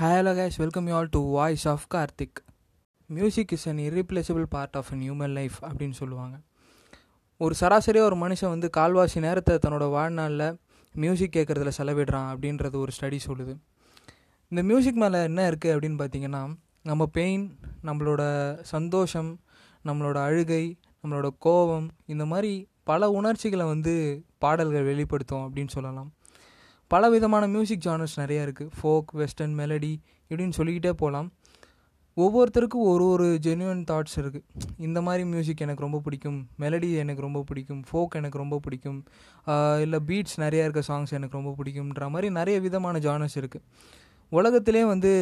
Hi, hello guys, welcome you all to Voice of Karthik. Music is an irreplaceable part of an human life அப்படின்னு சொல்லுவாங்க. ஒரு சராசரியாக ஒரு மனுஷன் வந்து கால்வாசி நேரத்தை தன்னோட வாழ்நாளில் மியூசிக் கேட்குறதுல செலவிடுறான் அப்படின்றது ஒரு ஸ்டடி சொல்லுது. இந்த மியூசிக் மேலே என்ன இருக்குது அப்படின்னு பார்த்தீங்கன்னா நம்ம பெயின் நம்மளோட சந்தோஷம் நம்மளோட அழுகை நம்மளோட கோபம் இந்த மாதிரி பல உணர்ச்சிகளை வந்து பாடல்கள் வெளிப்படுத்தும் அப்படின்னு சொல்லலாம். பல விதமான மியூசிக் ஜானர்ஸ் நிறையா இருக்குது ஃபோக் வெஸ்டர்ன் மெலடி இப்படின்னு சொல்லிக்கிட்டே போகலாம் ஒவ்வொருத்தருக்கும் ஒரு ஒரு ஜென்யூன் தாட்ஸ் இருக்குது இந்த மாதிரி மியூசிக் எனக்கு ரொம்ப பிடிக்கும். மெலடி எனக்கு ரொம்ப பிடிக்கும். ஃபோக் எனக்கு ரொம்ப பிடிக்கும். இல்லை பீட்ஸ் நிறையா இருக்க சாங்ஸ் எனக்கு ரொம்ப பிடிக்கும்ன்ற மாதிரி நிறைய விதமான ஜானர்ஸ் இருக்குது உலகத்திலே வந்து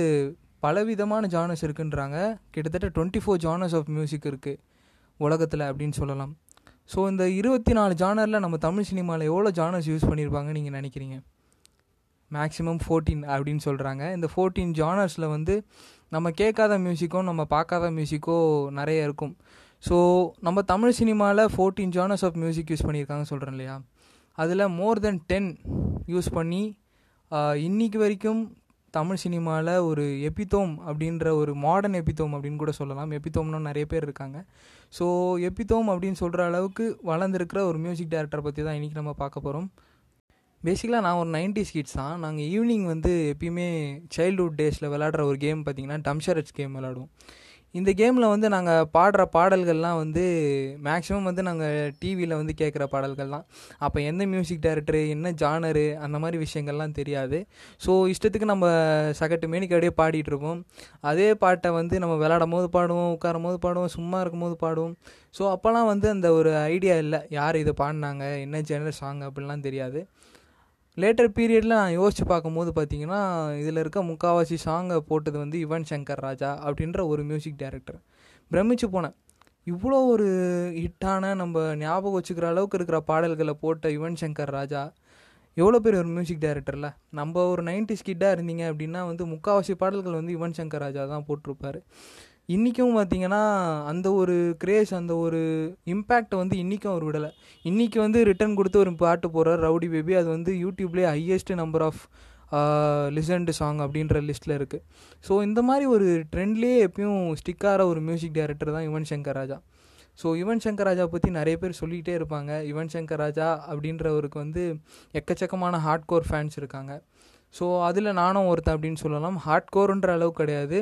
பல விதமான ஜானர்ஸ் இருக்குன்றாங்க. கிட்டத்தட்ட twenty four genres of music இருக்குது உலகத்தில் அப்படின்னு சொல்லலாம். ஸோ இந்த இருபத்தி நாலு ஜானரில் நம்ம தமிழ் சினிமாவில் எவ்வளோ ஜானர்ஸ் யூஸ் பண்ணியிருப்பாங்கன்னு நீங்கள் நினைக்கிறீங்க? மேக்ஸிமம் ஃபோர்டீன் அப்படின்னு சொல்கிறாங்க இந்த ஃபோர்டீன் ஜானர்ஸில் வந்து நம்ம கேட்காத மியூசிக்கோ நம்ம பார்க்காத மியூசிக்கோ நிறைய இருக்கும். ஸோ நம்ம தமிழ் சினிமாவில் fourteen genres of music use பண்ணியிருக்காங்க சொல்கிறேன் இல்லையா? அதில் மோர் தென் டென் யூஸ் பண்ணி இன்றைக்கி வரைக்கும் தமிழ் சினிமாவில் ஒரு எபித்தோம் அப்படின்ற ஒரு மாடர்ன் எபித்தோம் அப்படின்னு கூட சொல்லலாம். எபித்தோம்னா நிறைய பேர் இருக்காங்க. ஸோ எபித்தோம் அப்படின்னு சொல்கிற அளவுக்கு வளர்ந்துருக்கிற ஒரு மியூசிக் டைரக்டரை பற்றி தான் இன்றைக்கி நம்ம பார்க்க போகிறோம் பேசிக்கலாக நான் ஒரு நைன்டிஸ் கிட்ஸ் தான். நாங்கள் ஈவினிங் வந்து எப்பயுமே சைல்ட்ஹுட் டேஸில் விளாடுற ஒரு கேம் பார்த்திங்கன்னா டம்ஷரட்ஸ் கேம் விளாடுவோம் இந்த கேமில் வந்து நாங்கள் பாடுற பாடல்கள்லாம் வந்து மேக்ஸிமம் வந்து நாங்கள் டிவியில் வந்து கேட்குற பாடல்கள்லாம் அப்போ எந்த மியூசிக் டைரக்டரு என்ன ஜானரு அந்த மாதிரி விஷயங்கள்லாம் தெரியாது. ஸோ இஷ்டத்துக்கு நம்ம சகட்டு மேனிக்கு அப்படியே பாடிட்டுருப்போம் அதே பாட்டை வந்து நம்ம விளாடும் போது பாடுவோம் உட்காரும் போது பாடுவோம் சும்மா இருக்கும் போது பாடுவோம். ஸோ அப்போல்லாம் வந்து அந்த ஒரு ஐடியா இல்லை. யார் இதை பாடினாங்க? என்ன ஜெனரல் சாங் அப்படிலாம் தெரியாது. லேட்டர் பீரியடில் நான் யோசித்து பார்க்கும்போது பார்த்தீங்கன்னா இதில் இருக்க முக்கால்வாசி சாங்கை போட்டது வந்து யுவன் சங்கர் ராஜா அப்படின்ற ஒரு மியூசிக் டைரக்டர் பிரமிச்சு போனேன். இவ்வளோ ஒரு ஹிட்டான நம்ம ஞாபகம் வச்சுக்கிற அளவுக்கு இருக்கிற பாடல்களை போட்ட யுவன் சங்கர் ராஜா எவ்வளோ பேர் ஒரு மியூசிக் டைரக்டரில் நம்ம ஒரு நைன்டிஸ் கிட்டாக இருந்தீங்க அப்படின்னா வந்து முக்கால்வாசி பாடல்கள் வந்து யுவன் சங்கர் ராஜா தான் போட்டிருப்பாரு. இன்றைக்கும் பார்த்தீங்கன்னா அந்த ஒரு கிரேஸ் அந்த ஒரு இம்பேக்டை வந்து இன்றைக்கும் அவர் விடலை. இன்றைக்கி வந்து ரிட்டர்ன் கொடுத்து ஒரு பாட்டு போகிறார் ரவுடி பேபி. அது வந்து யூடியூப்லேயே highest number of listened song அப்படின்ற லிஸ்ட்டில் இருக்குது ஸோ இந்த மாதிரி ஒரு ட்ரெண்ட்லேயே எப்பயும் ஸ்டிக்கார ஒரு மியூசிக் டைரக்டர் தான் யுவன் சங்கர் ராஜா. ஸோ யுவன் சங்கர் ராஜா பற்றி நிறைய பேர் சொல்லிக்கிட்டே இருப்பாங்க. யுவன் சங்கர் ராஜா அப்படின்றவருக்கு வந்து எக்கச்சக்கமான ஹார்ட் கோர் ஃபேன்ஸ் இருக்காங்க. ஸோ அதில் நானும் ஒருத்தன் அப்படின்னு சொல்லலாம். ஹார்ட் கோருன்ற அளவு கிடையாது.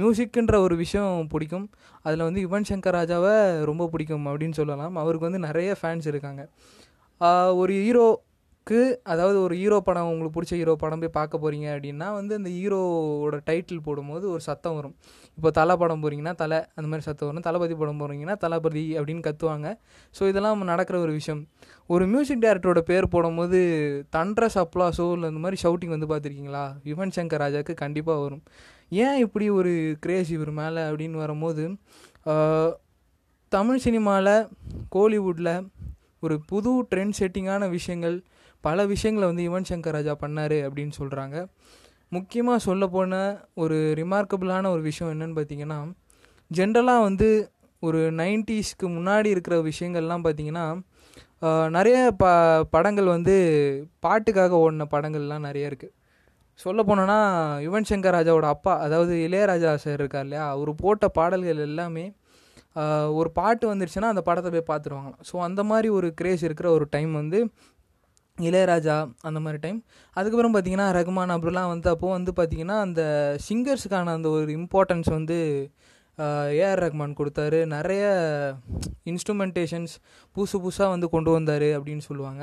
மியூசிக்குன்ற ஒரு விஷயம் பிடிக்கும். அதில் வந்து யுவன் சங்கர் ராஜாவை ரொம்ப பிடிக்கும் அப்படின்னு சொல்லலாம். அவருக்கு வந்து நிறைய ஃபேன்ஸ் இருக்காங்க. ஒரு ஹீரோ ஹீரோக்கு அதாவது ஒரு ஹீரோ படம் உங்களுக்கு பிடிச்ச ஹீரோ படம் போய் பார்க்க போகிறீங்க அப்படின்னா வந்து அந்த ஹீரோவோட டைட்டில் போடும்போது ஒரு சத்தம் வரும். இப்போ தலை படம் போகிறீங்கன்னா தலை அந்த மாதிரி சத்தம் வரும். தளபதி படம் போகிறீங்கன்னா தளபதி அப்படின்னு கத்துவாங்க. ஸோ இதெல்லாம் நடக்கிற ஒரு விஷயம். ஒரு மியூசிக் டைரக்டரோட பேர் போடும்போது தண்ட்ரஸ் அப்ளாஸோ இல்லை இந்த மாதிரி ஷவுட்டிங் வந்து பார்த்துருக்கீங்களா? யுவன் சங்கர் ராஜாவுக்கு கண்டிப்பாக வரும். ஏன் இப்படி ஒரு கிரேஸ் இவர் மேலே அப்படின்னு வரும்போது தமிழ் சினிமாவில் கோலிவுட்டில் ஒரு புது ட்ரெண்ட் செட்டிங்கான விஷயங்கள் பல விஷயங்களை வந்து யுவன் சங்கர் ராஜா பண்ணார் அப்படின்னு சொல்கிறாங்க முக்கியமாக சொல்ல போன ஒரு ரிமார்க்கபிளான ஒரு விஷயம் என்னென்னு பார்த்தீங்கன்னா ஜென்ரலாக வந்து ஒரு நைன்டிஸ்க்கு முன்னாடி இருக்கிற விஷயங்கள்லாம் பார்த்தீங்கன்னா நிறைய ப படங்கள் வந்து பாட்டுக்காக ஓடின படங்கள்லாம் நிறைய இருக்குது சொல்ல போனோன்னா யுவன் சங்கர் ராஜாவோட அப்பா அதாவது இளையராஜா சார் இருக்கார் இல்லையா அவர் போட்ட பாடல்கள் எல்லாமே ஒரு பாட்டு வந்துருச்சுன்னா அந்த படத்தை போய் பார்த்துருவாங்களாம். ஸோ அந்த மாதிரி ஒரு கிரேஸ் இருக்கிற ஒரு டைம் வந்து இளையராஜா அந்த மாதிரி டைம் அதுக்கப்புறம் பார்த்தீங்கன்னா ரகுமான் அப்படிலாம் வந்து அப்போது வந்து பார்த்திங்கன்னா அந்த சிங்கர்ஸுக்கான அந்த ஒரு இம்பார்ட்டன்ஸ் வந்து ஏஆர் ரஹ்மான் கொடுத்தாரு. நிறைய இன்ஸ்ட்ருமெண்டேஷன்ஸ் புதுசு புதுசாக வந்து கொண்டு வந்தார் அப்படின்னு சொல்லுவாங்க.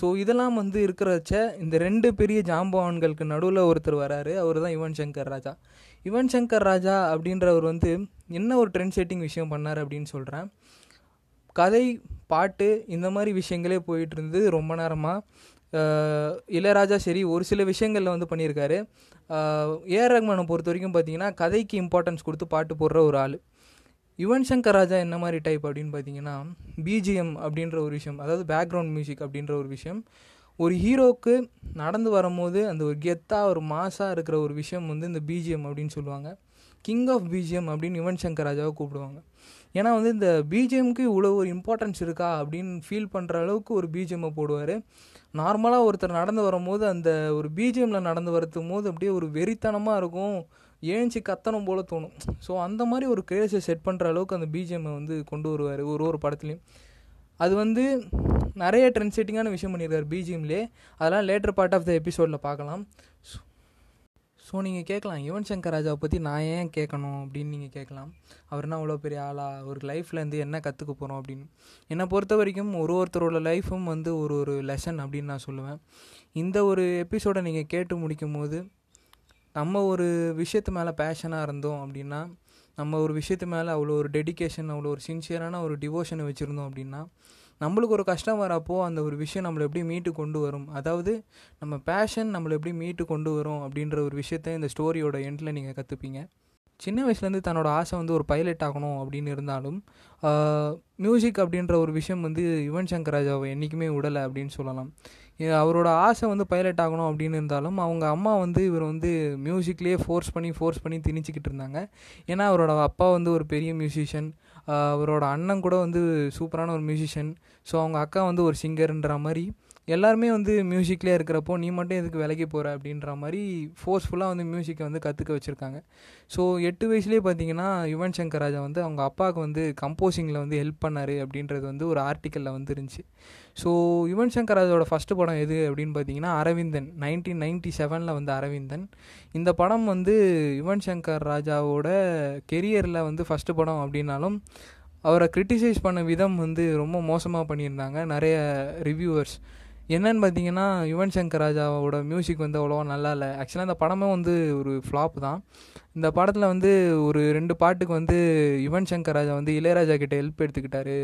ஸோ இதெல்லாம் வந்து இருக்கிறச்ச இந்த ரெண்டு பெரிய ஜாம்பவான்களுக்கு நடுவில் ஒருத்தர் வராரு. அவர் தான் யுவன் சங்கர் ராஜா யுவன் சங்கர் ராஜா அப்படின்றவர் வந்து என்ன ஒரு ட்ரெண்ட் செட்டிங் விஷயம் பண்ணார் அப்படின்னு சொல்கிறேன் கதை பாட்டு இந்த மாதிரி விஷயங்களே போயிட்டு இருந்தது ரொம்ப நேரமாக இளையராஜா சரி ஒரு சில விஷயங்களில் வந்து பண்ணியிருக்காரு. ஏஆர் ரஹ்மானை பொறுத்த வரைக்கும் பார்த்தீங்கன்னா கதைக்கு இம்பார்ட்டன்ஸ் கொடுத்து பாட்டு போடுற ஒரு ஆள். யுவன் சங்கர் ராஜா என்ன மாதிரி டைப் அப்படின்னு பார்த்தீங்கன்னா பிஜிஎம் அப்படின்ற ஒரு விஷயம் அதாவது பேக்ரவுண்ட் மியூசிக் அப்படின்ற ஒரு விஷயம். ஒரு ஹீரோக்கு நடந்து வரும்போது அந்த ஒரு கெத்தாக ஒரு மாசாக இருக்கிற ஒரு விஷயம் வந்து இந்த பிஜிஎம் அப்படின்னு சொல்லுவாங்க. கிங் ஆஃப் பிஜிஎம் அப்படின்னு யுவன் சங்கர் ராஜாவை கூப்பிடுவாங்க. ஏன்னா வந்து இந்த பிஜிஎம்க்கு இவ்வளோ ஒரு இம்பார்ட்டன்ஸ் இருக்கா அப்படின்னு ஃபீல் பண்ணுற அளவுக்கு ஒரு பிஜிஎம்மை போடுவார். நார்மலாக ஒருத்தர் நடந்து வரும்போது அந்த ஒரு பிஜிஎம்மில் நடந்து வரத்தும் போது அப்படியே ஒரு வெறித்தனமாக இருக்கும். ஏஞ்சி கத்தனம் போல் தோணும். ஸோ அந்த மாதிரி ஒரு கிரேஸை செட் பண்ணுற அளவுக்கு அந்த பிஜிஎம்மை வந்து கொண்டு வருவார் ஒரு ஒரு படத்துலையும். அது வந்து நிறைய ட்ரெண்ட் செட்டிங்கான விஷயம் பண்ணியிருக்காரு பிஜிஎம்லே அதெல்லாம் லேட்டர் பார்ட் ஆஃப் த எபிசோடில் பார்க்கலாம். ஸோ நீங்கள் கேட்கலாம் யுவன் சங்கர் ராஜாவை பற்றி நான் ஏன் கேட்கணும் அப்படின்னு நீங்கள் கேட்கலாம். அவர் என்ன அவ்வளோ பெரிய ஆளா? ஒரு லைஃப்லேருந்து என்ன கற்றுக்க போகிறோம் அப்படின்னு. என்னை பொறுத்த வரைக்கும் ஒரு ஒருத்தரோட லைஃப்பும் வந்து ஒரு ஒரு லெசன் அப்படின்னு நான் சொல்லுவேன். இந்த ஒரு எபிசோடை நீங்கள் கேட்டு முடிக்கும் போது நம்ம ஒரு விஷயத்து மேலே பேஷனாக இருந்தோம் அப்படின்னா நம்ம ஒரு விஷயத்து மேலே அவ்வளோ ஒரு டெடிக்கேஷன் அவ்வளோ ஒரு சின்சியரான ஒரு டிவோஷனை வச்சுருந்தோம் அப்படின்னா நம்மளுக்கு ஒரு கஷ்டம் வரப்போ அந்த ஒரு விஷயம் நம்மளை எப்படி மீட்டு கொண்டு வரும்? அதாவது நம்ம பேஷன் நம்மளை எப்படி மீட்டு கொண்டு வரும் அப்படின்ற ஒரு விஷயத்த இந்த ஸ்டோரியோட எண்டில் நீங்கள் கற்றுப்பீங்க சின்ன வயசுலேருந்து தன்னோட ஆசை வந்து ஒரு பைலட் ஆகணும் அப்படின்னு இருந்தாலும் மியூசிக் அப்படின்ற ஒரு விஷயம் வந்து யுவன் சங்கர் ராஜாவை என்றைக்குமே விடலை அப்படின்னு சொல்லலாம். அவரோட ஆசை வந்து பைலட் ஆகணும் அப்படின்னு இருந்தாலும் அவங்க அம்மா வந்து இவர் வந்து மியூசிக்லேயே ஃபோர்ஸ் பண்ணி ஃபோர்ஸ் பண்ணி திணிச்சிக்கிட்டு இருந்தாங்க. ஏன்னா அவரோட அப்பா வந்து ஒரு பெரிய மியூசிஷியன் அவரோட அண்ணன் கூட வந்து சூப்பரான ஒரு மியூசிஷியன் ஸோ அவங்க அக்கா வந்து ஒரு சிங்கர்ன்ற மாதிரி. எல்லாருமே வந்து மியூசிக்லேயே இருக்கிறப்போ நீ மட்டும் எதுக்கு விலைக்கு போகிற அப்படின்ற மாதிரி ஃபோர்ஸ்ஃபுல்லாக வந்து மியூசிக்கை வந்து கற்றுக்க வச்சுருக்காங்க. ஸோ எட்டு வயசுலேயே பார்த்தீங்கன்னா யுவன் சங்கர் ராஜா வந்து அவங்க அப்பாவுக்கு வந்து கம்போசிங்கில் வந்து ஹெல்ப் பண்ணார் அப்படின்றது வந்து ஒரு ஆர்டிக்கலில் வந்து இருந்துச்சு ஸோ யுவன் சங்கர் ராஜாவோட ஃபஸ்ட்டு படம் எது அப்படின்னு பார்த்தீங்கன்னா அரவிந்தன் நைன்டீன் நைன்டி செவனில் வந்து அரவிந்தன். இந்த படம் வந்து யுவன் சங்கர் ராஜாவோட கெரியரில் வந்து ஃபஸ்ட்டு படம் அப்படின்னாலும் அவரை கிரிட்டிசைஸ் பண்ண விதம் வந்து ரொம்ப மோசமாக பண்ணியிருந்தாங்க. நிறைய ரிவ்யூவர்ஸ் என்னன்னு பார்த்தீங்கன்னா யுவன் சங்கர் ராஜாவோட மியூசிக் வந்து அவ்வளோவா நல்லா இல்லை. ஆக்சுவலாக இந்த படமே வந்து ஒரு ஃப்ளாப் தான். இந்த படத்தில் வந்து ஒரு ரெண்டு பாட்டுக்கு வந்து யுவன் சங்கர் ராஜா வந்து இளையராஜா கிட்ட ஹெல்ப் எடுத்துக்கிட்டாரு.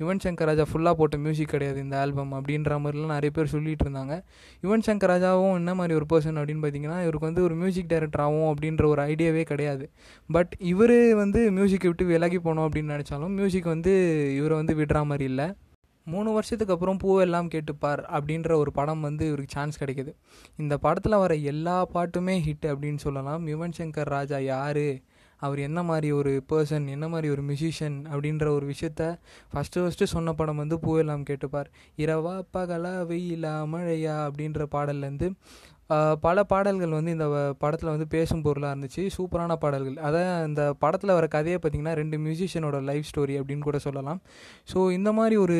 யுவன் சங்கர் ராஜா ஃபுல்லாக போட்ட மியூசிக் கிடையாது இந்த ஆல்பம் அப்படின்ற மாதிரிலாம் நிறைய பேர் சொல்லிட்டு இருந்தாங்க. யுவன் சங்கர் ராஜாவும் என்ன மாதிரி ஒரு பர்சன் அப்படின்னு பார்த்தீங்கன்னா இவருக்கு வந்து ஒரு மியூசிக் டைரக்டர் ஆகும் அப்படின்ற ஒரு ஐடியாவே கிடையாது. பட் இவர் வந்து மியூசிக்கை விட்டு விலகி போனோம் அப்படின்னு நினச்சாலும் மியூசிக் வந்து இவரை வந்து விடுற மாதிரி இல்லை. மூணு வருஷத்துக்கு அப்புறம் பூவெல்லாம் கேட்டுப்பார் அப்படின்ற ஒரு படம் வந்து இவருக்கு சான்ஸ் கிடைக்கிது. இந்த படத்தில் வர எல்லா பாட்டுமே ஹிட் அப்படின்னு சொல்லலாம். யுவன் சங்கர் ராஜா யார்? அவர் என்ன மாதிரி ஒரு பர்சன் என்ன மாதிரி ஒரு மியூசிஷியன் அப்படின்ற ஒரு விஷயத்த ஃபஸ்ட்டு ஃபஸ்ட்டு சொன்ன படம் வந்து பூவெல்லாம் கேட்டுப்பார். இரவா பகலா வெயிலா மழையா அப்படின்ற பாடல்லேருந்து பல பாடல்கள் வந்து இந்த படத்தில் வந்து பேசும் பொருளாக இருந்துச்சு. சூப்பரான பாடல்கள். அதான் இந்த படத்தில் வர கதையை பார்த்திங்கன்னா ரெண்டு மியூசிஷியனோட லைஃப் ஸ்டோரி அப்படின்னு கூட சொல்லலாம். ஸோ இந்த மாதிரி ஒரு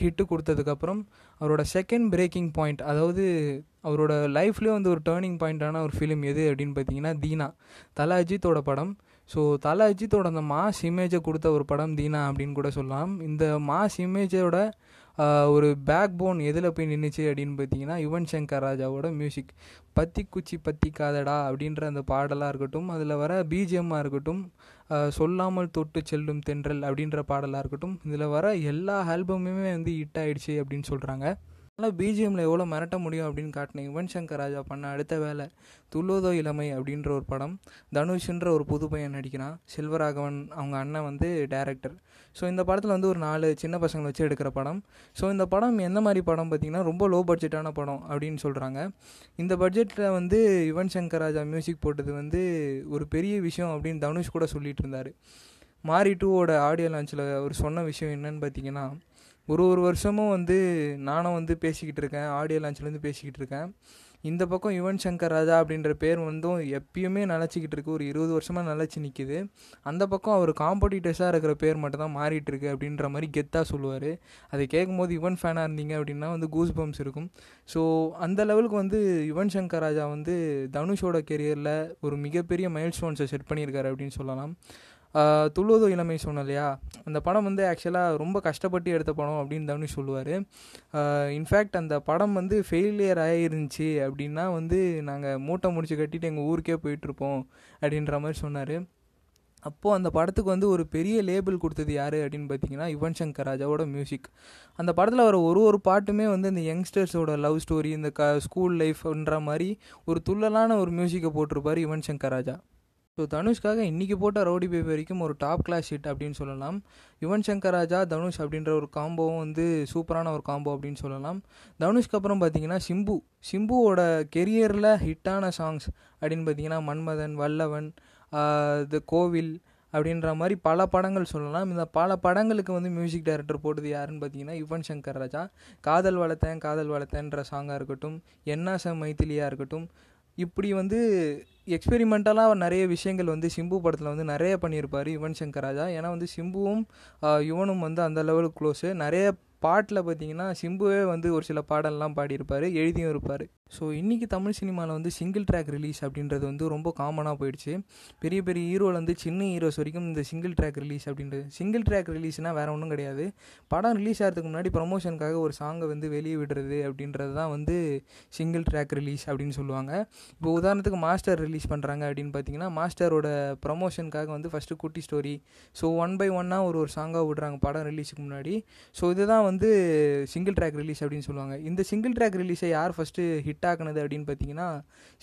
ஹிட்டு கொடுத்ததுக்கப்புறம் அவரோட செகண்ட் பிரேக்கிங் பாயிண்ட் அதாவது அவரோட லைஃப்லேயே வந்து ஒரு டேர்னிங் பாயிண்ட்டான ஒரு ஃபிலிம் எது அப்படின்னு பார்த்தீங்கன்னா தீனா. தல அஜித்தோட படம். ஸோ தல அஜித்தோட அந்த மாஸ் இமேஜை கொடுத்த ஒரு படம் தீனா அப்படின்னு கூட சொல்லலாம். இந்த மாஸ் இமேஜோட ஒரு பேக் போன் எதில் போய் நின்றுச்சு அப்படின்னு பார்த்தீங்கன்னா யுவன் சங்கர் ராஜாவோட மியூசிக் பத்தி குச்சி பத்தி காதடா அப்படின்ற அந்த பாடலாக இருக்கட்டும் அதில் வர பிஜிஎம்மாக இருக்கட்டும் சொல்லாமல் தொட்டு செல்லும் தென்றல் அப்படின்ற பாடலாக இருக்கட்டும் இதில் வர எல்லா ஆல்பமுமே வந்து ஹிட் ஆகிடுச்சு அப்படின்னு சொல்கிறாங்க அதனால் பிஜிஎம்மில் எவ்வளோ மிரட்ட முடியும் அப்படின்னு காட்டின யுவன் சங்கர் ராஜா பண்ண அடுத்த வேலை துள்ளோதோ இளமை அப்படின்ற ஒரு படம். தனுஷ்ன்ற ஒரு புது பையன் நடிக்கிறான். செல்வராகவன் அவங்க அண்ணன் வந்து டேரக்டர் ஸோ இந்த படத்தில் வந்து ஒரு நாலு சின்ன பசங்களை வச்சு எடுக்கிற படம். ஸோ இந்த படம் எந்த மாதிரி படம் பார்த்திங்கன்னா ரொம்ப லோ பட்ஜெட்டான படம் அப்படின்னு சொல்கிறாங்க இந்த பட்ஜெட்டில் வந்து யுவன் சங்கர் ராஜா மியூசிக் போட்டது வந்து ஒரு பெரிய விஷயம் அப்படின்னு தனுஷ் கூட சொல்லிட்டு இருந்தார். மாரி டூவோட ஆடியோ லான்ச்சில் அவர் சொன்ன விஷயம் என்னன்னு பார்த்தீங்கன்னா ஒரு ஒரு வருஷமும் வந்து நானும் வந்து பேசிக்கிட்டு இருக்கேன். ஆடியோ லான்ச்லேருந்து பேசிக்கிட்டு இருக்கேன். இந்த பக்கம் யுவன் சங்கர் ராஜா அப்படின்ற பேர் வந்தும் எப்பயுமே நிலச்சிக்கிட்டு இருக்கு. ஒரு இருபது வருஷமாக நிலச்சி நிற்கிது அந்த பக்கம் அவர் காம்படிட்டர்ஸாக இருக்கிற பேர் மட்டும் தான் மாறிட்டு இருக்கு அப்படின்ற மாதிரி கெத்தாக சொல்லுவார். அதை கேட்கும்போது யுவன் ஃபேனாக இருந்தீங்க அப்படின்னா வந்து கூஸ் பம்ப்ஸ் இருக்கும். ஸோ அந்த லெவலுக்கு வந்து யுவன் சங்கர் ராஜா வந்து தனுஷோட கெரியரில் ஒரு மிகப்பெரிய மைல் ஸ்டோன்ஸை செட் பண்ணியிருக்காரு அப்படின்னு சொல்லலாம். துளுவதோ இளமை சொன்னோம் இல்லையா? அந்த படம் வந்து ஆக்சுவலாக ரொம்ப கஷ்டப்பட்டு எடுத்த படம் அப்படின்னு தனுஷ் சொல்லுவார். இன்ஃபேக்ட் அந்த படம் வந்து ஃபெயிலியர் ஆகிருந்துச்சி அப்படின்னா வந்து நாங்கள் மூட்டை முடிச்சு கட்டிட்டு எங்கள் ஊருக்கே போயிட்டுருப்போம் அப்படின்ற மாதிரி சொன்னார். அப்போது அந்த படத்துக்கு வந்து ஒரு பெரிய லேபிள் கொடுத்தது யார் அப்படின்னு பார்த்தீங்கன்னா யுவன் சங்கர் ராஜாவோட மியூசிக் அந்த படத்தில் வர ஒரு ஒரு பாட்டுமே வந்து இந்த யங்ஸ்டர்ஸோட லவ் ஸ்டோரி இந்த க ஸ்கூல் லைஃப்ன்ற மாதிரி ஒரு துள்ளலான ஒரு மியூசிக்கை போட்டிருப்பார் யுவன் சங்கர் ராஜா. ஸோ தனுஷ்காக இன்றைக்கி போட்ட ரவுடி பேபி வரைக்கும் ஒரு டாப் கிளாஸ் ஹிட் அப்படின்னு சொல்லலாம். யுவன் சங்கர் ராஜா தனுஷ் அப்படின்ற ஒரு காம்போவும் வந்து சூப்பரான ஒரு காம்போ அப்படின்னு சொல்லலாம். தனுஷ்க்கு அப்புறம் பார்த்தீங்கன்னா சிம்பு. சிம்புவோட கெரியரில் ஹிட்டான சாங்ஸ் அப்படின்னு பார்த்தீங்கன்னா மன்மதன் வல்லவன் த கோவில் அப்படின்ற மாதிரி பல படங்கள் சொல்லலாம். இந்த பல படங்களுக்கு வந்து மியூசிக் டைரக்டர் போட்டது யாருன்னு பார்த்தீங்கன்னா யுவன் சங்கர் ராஜா. காதல் வளர்த்தேன் காதல் வளர்த்தேன்ற சாங்காக இருக்கட்டும் என்னாச மைத்திலியாக இருக்கட்டும். இப்படி வந்து எக்ஸ்பெரிமெண்டலாக நிறைய விஷயங்கள் வந்து சிம்பு படத்தில் வந்து நிறைய பண்ணியிருப்பார் யுவன் சங்கர் ராஜா. ஏன்னா வந்து சிம்புவும் யுவனும் வந்து அந்த லெவலுக்கு க்ளோஸு நிறைய பாட்டில் பார்த்தீங்கன்னா சிம்புவே வந்து ஒரு சில பாடல்லாம் பாடியிருப்பார் எழுதியும் இருப்பார். ஸோ இன்றைக்கி தமிழ் சினிமாவில் வந்து சிங்கிள் ட்ராக் ரிலீஸ் அப்படின்றது வந்து ரொம்ப காமனாக போயிடுச்சு. பெரிய பெரிய ஹீரோலேருந்து சின்ன ஹீரோஸ் வரைக்கும் இந்த சிங்கிள் ட்ராக் ரிலீஸ் அப்படின்றது சிங்கிள் ட்ராக் ரிலீஸ்னால் வேறு ஒன்றும் கிடையாது. படம் ரிலீஸ் ஆகிறதுக்கு முன்னாடி ப்ரமோஷனுக்காக ஒரு சாங்கை வந்து வெளியே விடுறது அப்படின்றது தான் வந்து சிங்கிள் ட்ராக் ரிலீஸ் அப்படின்னு சொல்லுவாங்க. இப்போ உதாரணத்துக்கு மாஸ்டர் ரிலீஸ் பண்ணுறாங்க அப்படின்னு பார்த்தீங்கன்னா மாஸ்டரோட ப்ரமோஷனுக்காக வந்து ஃபஸ்ட்டு குட்டி ஸ்டோரி ஸோ ஒன் பை ஒன்னாக ஒரு ஒரு சாங்காக விடுறாங்க படம் ரிலீஸுக்கு முன்னாடி. ஸோ இதுதான் வந்து சிங்கிள் ட்ராக் ரிலீஸ் அப்படின்னு சொல்லுவாங்க. இந்த சிங்கிள் ட்ராக் ரிலீஸை யார் ஃபஸ்ட்டு ஹிட் ஹிட் ஆக்குனது அப்படின்னு பார்த்தீங்கன்னா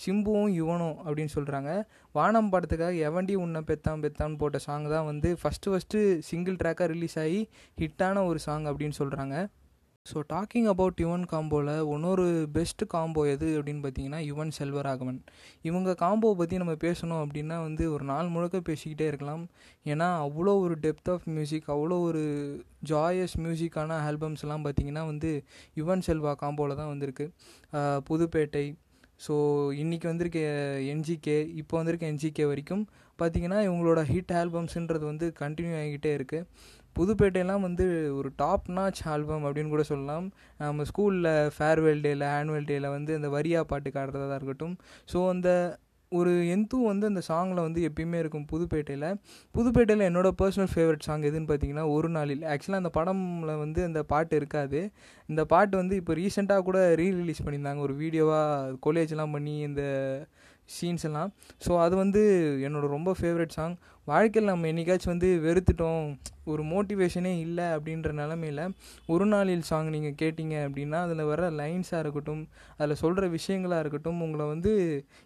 சிம்புவும் யுவனும் அப்படின்னு சொல்கிறாங்க வானம் படத்துக்காக எவண்டி உன்னை பெத்தான் பெத்தான்னு போட்ட சாங் தான் வந்து ஃபஸ்ட்டு ஃபஸ்ட்டு சிங்கிள் ட்ராக்காக ரிலீஸ் ஆகி ஹிட்டான ஒரு சாங் அப்படின்னு சொல்கிறாங்க ஸோ டாக்கிங் அபவுட் யுவன் காம்போவில் இன்னொரு பெஸ்ட் காம்போ எது அப்படின்னு பார்த்தீங்கன்னா யுவன் செல்வராகவன் இவங்க காம்போவை பற்றி நம்ம பேசணும் அப்படின்னா வந்து ஒரு நாள் முழுக்க பேசிக்கிட்டே இருக்கலாம். ஏன்னா அவ்வளோ ஒரு டெப்த் ஆஃப் மியூசிக் அவ்வளோ ஒரு ஜாயஸ் மியூசிக்கான ஆல்பம்ஸ்லாம் பார்த்தீங்கன்னா வந்து யுவன் செல்வா காம்போவில் தான் வந்திருக்கு. புதுப்பேட்டை. ஸோ இன்றைக்கி வந்திருக்க என்ஜிகே இப்போ வந்திருக்க என்ஜிகே வரைக்கும் பார்த்தீங்கன்னா இவங்களோட ஹிட் ஆல்பம்ஸுன்றது வந்து கண்டினியூ ஆகிக்கிட்டே இருக்குது புதுப்பேட்டையெல்லாம் வந்து ஒரு டாப் நாச் ஆல்பம் அப்படின்னு கூட சொல்லலாம். நம்ம ஸ்கூலில் ஃபேர்வெல் டேயில் ஆனுவல் டேயில் வந்து அந்த வரியா பாட்டு ஆடுறதா இருக்கட்டும். ஸோ அந்த ஒரு எந்து வந்து அந்த சாங்கில் வந்து எப்பயுமே இருக்கும் புதுப்பேட்டையில். புதுப்பேட்டையில் என்னோடய பர்சனல் ஃபேவரட் சாங் எதுன்னு பார்த்தீங்கன்னா ஒரு நாளில். ஆக்சுவலாக அந்த படமில் வந்து அந்த பாட்டு இருக்காது. இந்த பாட்டு வந்து இப்போ ரீசெண்டாக கூட ரீ ரிலீஸ் பண்ணியிருந்தாங்க. ஒரு வீடியோவாக கொலேஜ்லாம் பண்ணி இந்த சீன்ஸ் எல்லாம் ஸோ அது வந்து என்னோடய ரொம்ப ஃபேவரட் சாங் வாழ்க்கையில் நம்ம என்றைக்காச்சும் வந்து வெறுத்துட்டோம் ஒரு மோட்டிவேஷனே இல்லை அப்படின்ற நிலமையில் ஒரு நாளில் சாங் நீங்கள் கேட்டிங்க அப்படின்னா அதில் வர லைன்ஸாக இருக்கட்டும் அதில் சொல்கிற விஷயங்களாக இருக்கட்டும் உங்களை வந்து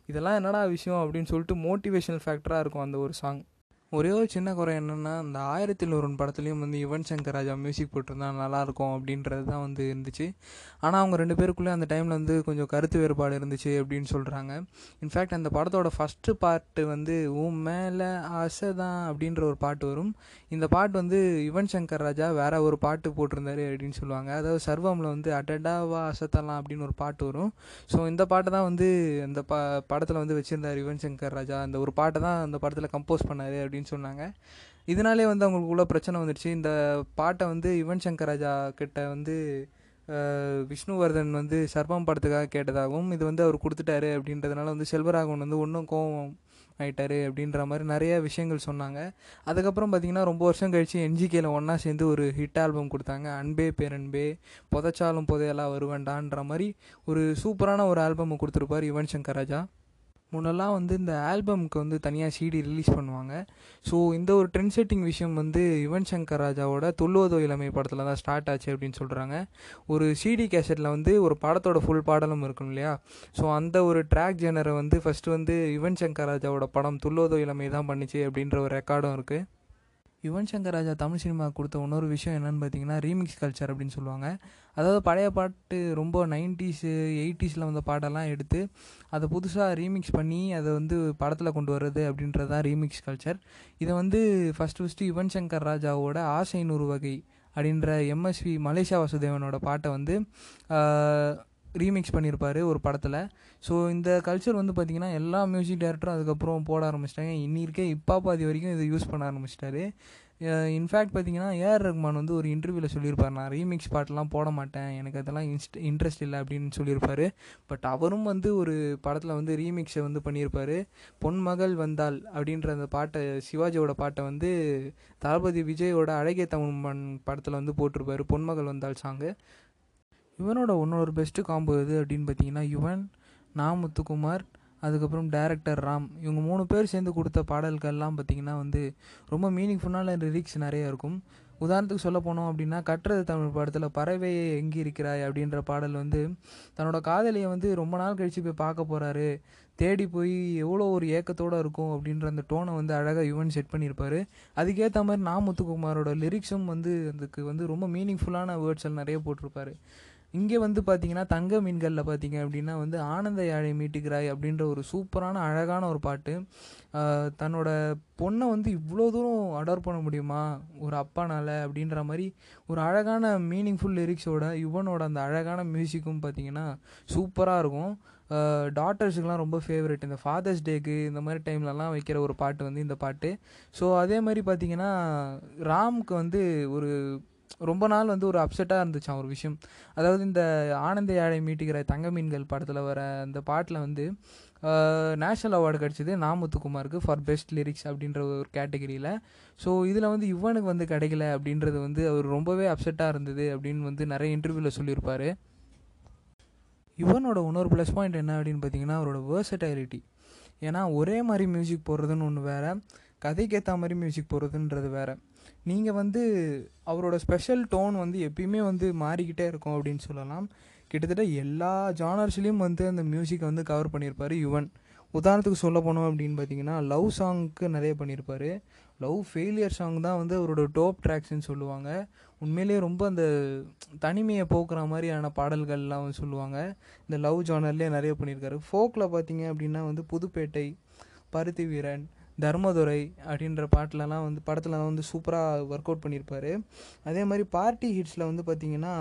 இதெல்லாம் என்னடா விஷயம் அப்படின்னு சொல்லிட்டு மோட்டிவேஷனல் ஃபேக்டராக இருக்கும் அந்த ஒரு சாங் ஒரே ஒரு சின்ன குறை என்னென்னா அந்த ஆயிரத்தி ஒருவன் படத்துலேயும் வந்து யுவன் சங்கர் ராஜா மியூசிக் போட்டிருந்தா நல்லாயிருக்கும் அப்படின்றது தான் வந்து இருந்துச்சு. ஆனால் அவங்க ரெண்டு பேருக்குள்ளே அந்த டைமில் வந்து கொஞ்சம் கருத்து வேறுபாடு இருந்துச்சு அப்படின்னு சொல்கிறாங்க இன்ஃபேக்ட் அந்த படத்தோட ஃபஸ்ட்டு பாட்டு வந்து உன் மேலே ஆசை தான் அப்படின்ற ஒரு பாட்டு வரும். இந்த பாட்டு வந்து யுவன் சங்கர் ராஜா வேற ஒரு பாட்டு போட்டிருந்தாரு அப்படின்னு சொல்லுவாங்க. அதாவது சர்வமில் வந்து அடடாவா அசத்தலாம் அப்படின்னு ஒரு பாட்டு வரும். ஸோ இந்த பாட்டு தான் வந்து அந்த ப படத்தில் வந்து வச்சுருந்தார் யுவன் சங்கர் ராஜா. அந்த ஒரு பாட்டை தான் அந்த படத்தில் கம்போஸ் பண்ணார் அப்படின்னு சொன்னாங்க. இதனாலே வந்து அவங்களுக்குள்ள பிரச்சனை வந்துடுச்சு இந்த பாட்டை வந்து யுவன் சங்கர் ராஜா கிட்ட வந்து விஷ்ணுவர்தன் வந்து சர்பம் படத்துக்காக கேட்டதாகவும் இது வந்து அவர் கொடுத்துட்டாரு அப்படின்றதுனால வந்து செல்வராகவன் வந்து ஒன்றும் கோவம் ஆயிட்டாரு அப்படின்ற மாதிரி நிறைய விஷயங்கள் சொன்னாங்க. அதுக்கப்புறம் பார்த்திங்கன்னா ரொம்ப வருஷம் கழித்து என்ஜிகேல ஒன்றா சேர்ந்து ஒரு ஹிட் ஆல்பம் கொடுத்தாங்க. அன்பே பேரன்பே புதைச்சாலும் புதையெல்லாம் வருவேண்டான்ற மாதிரி ஒரு சூப்பரான ஒரு ஆல்பம் கொடுத்துருப்பார் யுவன் சங்கர் ராஜா முன்னெல்லாம் வந்து இந்த ஆல்பம்க்கு வந்து தனியாக சிடி ரிலீஸ் பண்ணுவாங்க. ஸோ இந்த ஒரு ட்ரெண்ட் செட்டிங் விஷயம் வந்து யுவன் சங்கர் ராஜாவோட தொல்லுவதோ இளமை படத்தில் தான் ஸ்டார்ட் ஆச்சு அப்படின்னு சொல்கிறாங்க ஒரு சிடி கேசட்டில் வந்து ஒரு படத்தோட ஃபுல் பாடலும் இருக்கும் இல்லையா? ஸோ அந்த ஒரு ட்ராக் ஜெனரை வந்து ஃபஸ்ட்டு வந்து யுவன் சங்கர் ராஜாவோட படம் துல்லோதோ இளமை தான் பண்ணிச்சு அப்படின்ற ஒரு ரெக்கார்டும் இருக்குது யுவன் சங்கர் ராஜா தமிழ் சினிமா கொடுத்த இன்னொரு விஷயம் என்னென்னு பார்த்தீங்கன்னா ரீமிக்ஸ் கல்ச்சர் அப்படின்னு சொல்லுவாங்க. அதாவது பழைய பாட்டு ரொம்ப நைன்டிஸு எயிட்டிஸில் வந்த பாட்டெல்லாம் எடுத்து அதை புதுசாக ரீமிக்ஸ் பண்ணி அதை வந்து படத்தில் கொண்டு வர்றது அப்படின்றது தான் ரீமிக்ஸ் கல்ச்சர் இதை வந்து ஃபஸ்ட்டு ஃபஸ்ட்டு யுவன் சங்கர் ராஜாவோட ஆசை நூறு வகை அப்படின்ற எம்எஸ்வி மலேசியா வாசுதேவனோட பாட்டை வந்து ரீமிக்ஸ் பண்ணியிருப்பார் ஒரு படத்தில். ஸோ இந்த கல்ச்சர் வந்து பார்த்திங்கன்னா எல்லா மியூசிக் டேரக்டரும் அதுக்கப்புறம் போட ஆரம்பிச்சிட்டாங்க. இன்னி இருக்கே இப்போ பாதி வரைக்கும் இதை யூஸ் பண்ண ஆரம்பிச்சிட்டாரு. இன்ஃபேக்ட் பார்த்தீங்கன்னா ஏஆர் ரஹ்மான் வந்து ஒரு இன்டர்வியூவில் சொல்லியிருப்பார் நான் ரீமிக்ஸ் பாட்டெலாம் போட மாட்டேன். எனக்கு அதெல்லாம் இன்ஸ்ட் இன்ட்ரெஸ்ட் இல்லை அப்படின்னு சொல்லியிருப்பார் பட் அவரும் வந்து ஒரு படத்தில் வந்து ரீமிக்ஸை வந்து பண்ணியிருப்பார் பொன்மகள் வந்தால் அப்படின்ற அந்த பாட்டை சிவாஜியோட பாட்டை வந்து தளபதி விஜயோட அழகிய தமிழ் படத்தில் வந்து போட்டிருப்பார். பொன்மகள் வந்தால் சாங்கு யுவனோட இன்னொரு பெஸ்ட்டு காம்போ எது அப்படின்னு பார்த்தீங்கன்னா யுவன் நா முத்துக்குமார் அதுக்கப்புறம் டேரக்டர் ராம். இவங்க மூணு பேர் சேர்ந்து கொடுத்த பாடல்கள்லாம் பார்த்திங்கன்னா வந்து ரொம்ப மீனிங்ஃபுல்லான லிரிக்ஸ் நிறையா இருக்கும். உதாரணத்துக்கு சொல்ல போனோம் அப்படின்னா கட்டுறது தமிழ் படத்தில் பறவையை எங்கே இருக்கிறாய் அப்படின்ற பாடல் வந்து தன்னோட காதலியை வந்து ரொம்ப நாள் கழித்து போய் பார்க்க போகிறாரு தேடி போய் எவ்வளோ ஒரு ஏக்கத்தோடு இருக்கும் அப்படின்ற அந்த டோனை வந்து அழகாக யுவன் செட் பண்ணியிருப்பார். அதுக்கேற்ற மாதிரி நா முத்துக்குமாரோட லிரிக்ஸும் வந்து அதுக்கு வந்து ரொம்ப மீனிங்ஃபுல்லான வேர்ட்ஸ் எல்லாம் நிறைய போட்டிருப்பாரு. இங்கே வந்து பார்த்தீங்கன்னா தங்க மீன்களில் பார்த்தீங்க அப்படின்னா வந்து ஆனந்த யாழை மீட்டுக்கிறாய் அப்படின்ற ஒரு சூப்பரான அழகான ஒரு பாட்டு. தன்னோட பொண்ணை வந்து இவ்வளோ தூரம் அடர் பண்ண முடியுமா? ஒரு அப்பானால் அப்படின்ற மாதிரி ஒரு அழகான மீனிங்ஃபுல் லிரிக்ஸோட யுவனோட அந்த அழகான மியூசிக்கும் பார்த்தீங்கன்னா சூப்பராக இருக்கும். டாட்டர்ஸுக்கெலாம் ரொம்ப ஃபேவரட் இந்த ஃபாதர்ஸ் டேக்கு இந்த மாதிரி டைம்லலாம் வைக்கிற ஒரு பாட்டு வந்து இந்த பாட்டு. ஸோ அதே மாதிரி பார்த்தீங்கன்னா ராம்க்கு வந்து ஒரு ரொம்ப நாள் வந்து ஒரு அப்செட்டாக இருந்துச்சான் ஒரு விஷயம். அதாவது இந்த ஆனந்த யாழை மீட்டுகிற தங்க மீன்கள் படத்தில் வர அந்த பாட்டில் வந்து நேஷ்னல் அவார்டு கிடச்சிது நாமுத்துக்குமாருக்கு ஃபார் பெஸ்ட் லிரிக்ஸ் அப்படின்ற ஒரு கேட்டகரியில் ஸோ இதில் வந்து இவனுக்கு வந்து கிடைக்கல அப்படின்றது வந்து அவர் ரொம்பவே அப்செட்டாக இருந்தது அப்படின்னு வந்து நிறைய இன்டர்வியூவில் சொல்லியிருப்பார். யுவனோட இன்னொரு ப்ளஸ் பாயிண்ட் என்ன அப்படின்னு பார்த்தீங்கன்னா அவரோட வேர்சடைலிட்டி ஏன்னா ஒரே மாதிரி மியூசிக் போடுறதுன்னு ஒன்று வேறு கதைக்கேற்ற மாதிரி மியூசிக் போடுறதுன்றது வேறு. நீங்கள் வந்து அவரோட ஸ்பெஷல் டோன் வந்து எப்பயுமே வந்து மாறிக்கிட்டே இருக்கும் அப்படின்னு சொல்லலாம். கிட்டத்தட்ட எல்லா ஜானர்ஸ்லேயும் வந்து அந்த மியூசிக்கை வந்து கவர் பண்ணியிருப்பார் யுவன். உதாரணத்துக்கு சொல்ல போனோம் அப்படின்னு பார்த்தீங்கன்னா லவ் சாங்க்கு நிறைய பண்ணியிருப்பார். லவ் ஃபெயிலியர் சாங் தான் வந்து அவரோட டோப் ட்ராக்ஸ்ன்னு சொல்லுவாங்க. உண்மையிலேயே ரொம்ப அந்த தனிமையை போக்குற மாதிரியான பாடல்கள்லாம் வந்து சொல்லுவாங்க. இந்த லவ் ஜானர்லேயே நிறைய பண்ணியிருக்காரு. ஃபோக்கில் பார்த்தீங்க அப்படின்னா வந்து புதுப்பேட்டை பருத்தி வீரன் தர்மதுரை அப்படின்ற பாட்டிலலாம் வந்து படத்தில் வந்து சூப்பராக ஒர்க் அவுட் பண்ணியிருப்பார் அதே மாதிரி பார்ட்டி ஹிட்ஸில் வந்து பார்த்தீங்கன்னா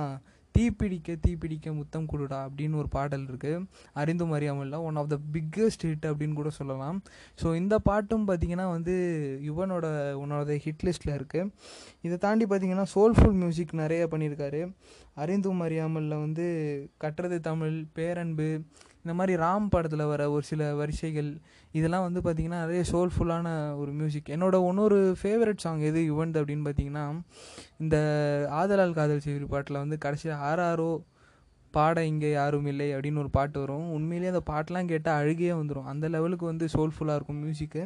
தீப்பிடிக்க தீப்பிடிக்க முத்தம் கொடுடா அப்படின்னு ஒரு பாடல் இருக்குது அறிந்தும் அறியாமல்ல one of the biggest hit அப்படின்னு கூட சொல்லலாம். ஸோ இந்த பாட்டும் பார்த்தீங்கன்னா வந்து யுவனோட உன்னோட த ஹிட் லிஸ்ட்டில் இருக்குது இதை தாண்டி பார்த்தீங்கன்னா சோல்ஃபுல் மியூசிக் நிறைய பண்ணியிருக்காரு அறிந்தும் அறியாமல்ல வந்து கட்டுறது தமிழ் பேரன்பு இந்த மாதிரி ராம் படத்தில் வர ஒரு சில வரிசைகள் இதெல்லாம் வந்து பார்த்திங்கன்னா நிறைய சோல்ஃபுல்லான ஒரு மியூசிக் என்னோட இன்னொரு ஃபேவரட் சாங் எது? யுவன்து அப்படின்னு பார்த்தீங்கன்னா இந்த ஆதலால் காதல் செய்தி பாட்டில் வந்து கடைசியாக ஆறாரோ பாட இங்கே யாரும் இல்லை அப்படின்னு ஒரு பாட்டு வரும். உண்மையிலேயே அந்த பாட்டெலாம் கேட்டால் அழுகையே வந்துடும் அந்த லெவலுக்கு வந்து சோல்ஃபுல்லாக இருக்கும் மியூசிக்கு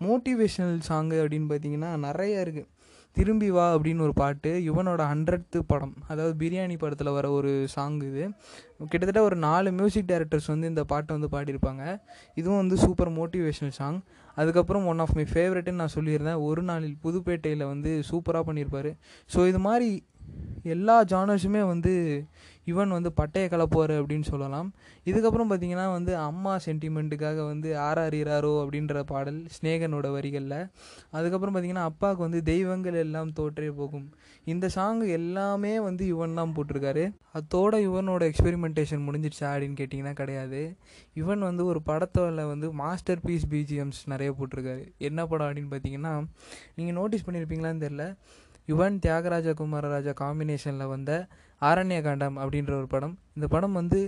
மோட்டிவேஷ்னல் சாங்கு அப்படின்னு பார்த்தீங்கன்னா நிறைய இருக்குது திரும்பி வா அப்படின்னு ஒரு பாட்டு யுவனோட ஹண்ட்ரட்த்து படம். அதாவது பிரியாணி படத்தில் வர ஒரு சாங் இது. கிட்டத்தட்ட ஒரு நாலு மியூசிக் டைரக்டர்ஸ் வந்து இந்த பாட்டை வந்து பாடியிருப்பாங்க. இதுவும் வந்து சூப்பர் மோட்டிவேஷனல் சாங் அதுக்கப்புறம் ஒன் ஆஃப் மை ஃபேவரெட்டுன்னு நான் சொல்லியிருந்தேன். ஒரு நாளில் புதுப்பேட்டையில் வந்து சூப்பராக பண்ணியிருப்பார். ஸோ இது மாதிரி எல்லா ஜானர்ஸுமே வந்து இவன் வந்து பட்டையை கலப்புவார் அப்படின்னு சொல்லலாம். இதுக்கப்புறம் பார்த்தீங்கன்னா வந்து அம்மா சென்டிமெண்ட்டுக்காக வந்து ஆர்ஆர் ஈராரோ அப்படின்ற பாடல் ஸ்னேகனோட வரிகளில். அதுக்கப்புறம் பார்த்தீங்கன்னா அப்பாவுக்கு வந்து தெய்வங்கள் எல்லாம் தோற்றே போகும். இந்த சாங் எல்லாமே வந்து யுவன் தான் போட்டிருக்காரு. அதோட யுவனோட எக்ஸ்பெரிமெண்டேஷன் முடிஞ்சிடுச்சா அப்படின்னு கேட்டிங்கன்னா கிடையாது. யுவன் வந்து ஒரு படத்தில் வந்து மாஸ்டர் பீஸ் பிஜிஎம்ஸ் நிறைய போட்டிருக்காரு. என்ன படம் அப்படின்னு பார்த்தீங்கன்னா நீங்கள் நோட்டீஸ் பண்ணியிருப்பீங்களான்னு தெரில யுவன் தியாகராஜ குமாரராஜா காம்பினேஷனில் வந்த ஆரண்ய காண்டம் அப்படின்ற ஒரு படம். இந்த படம் வந்து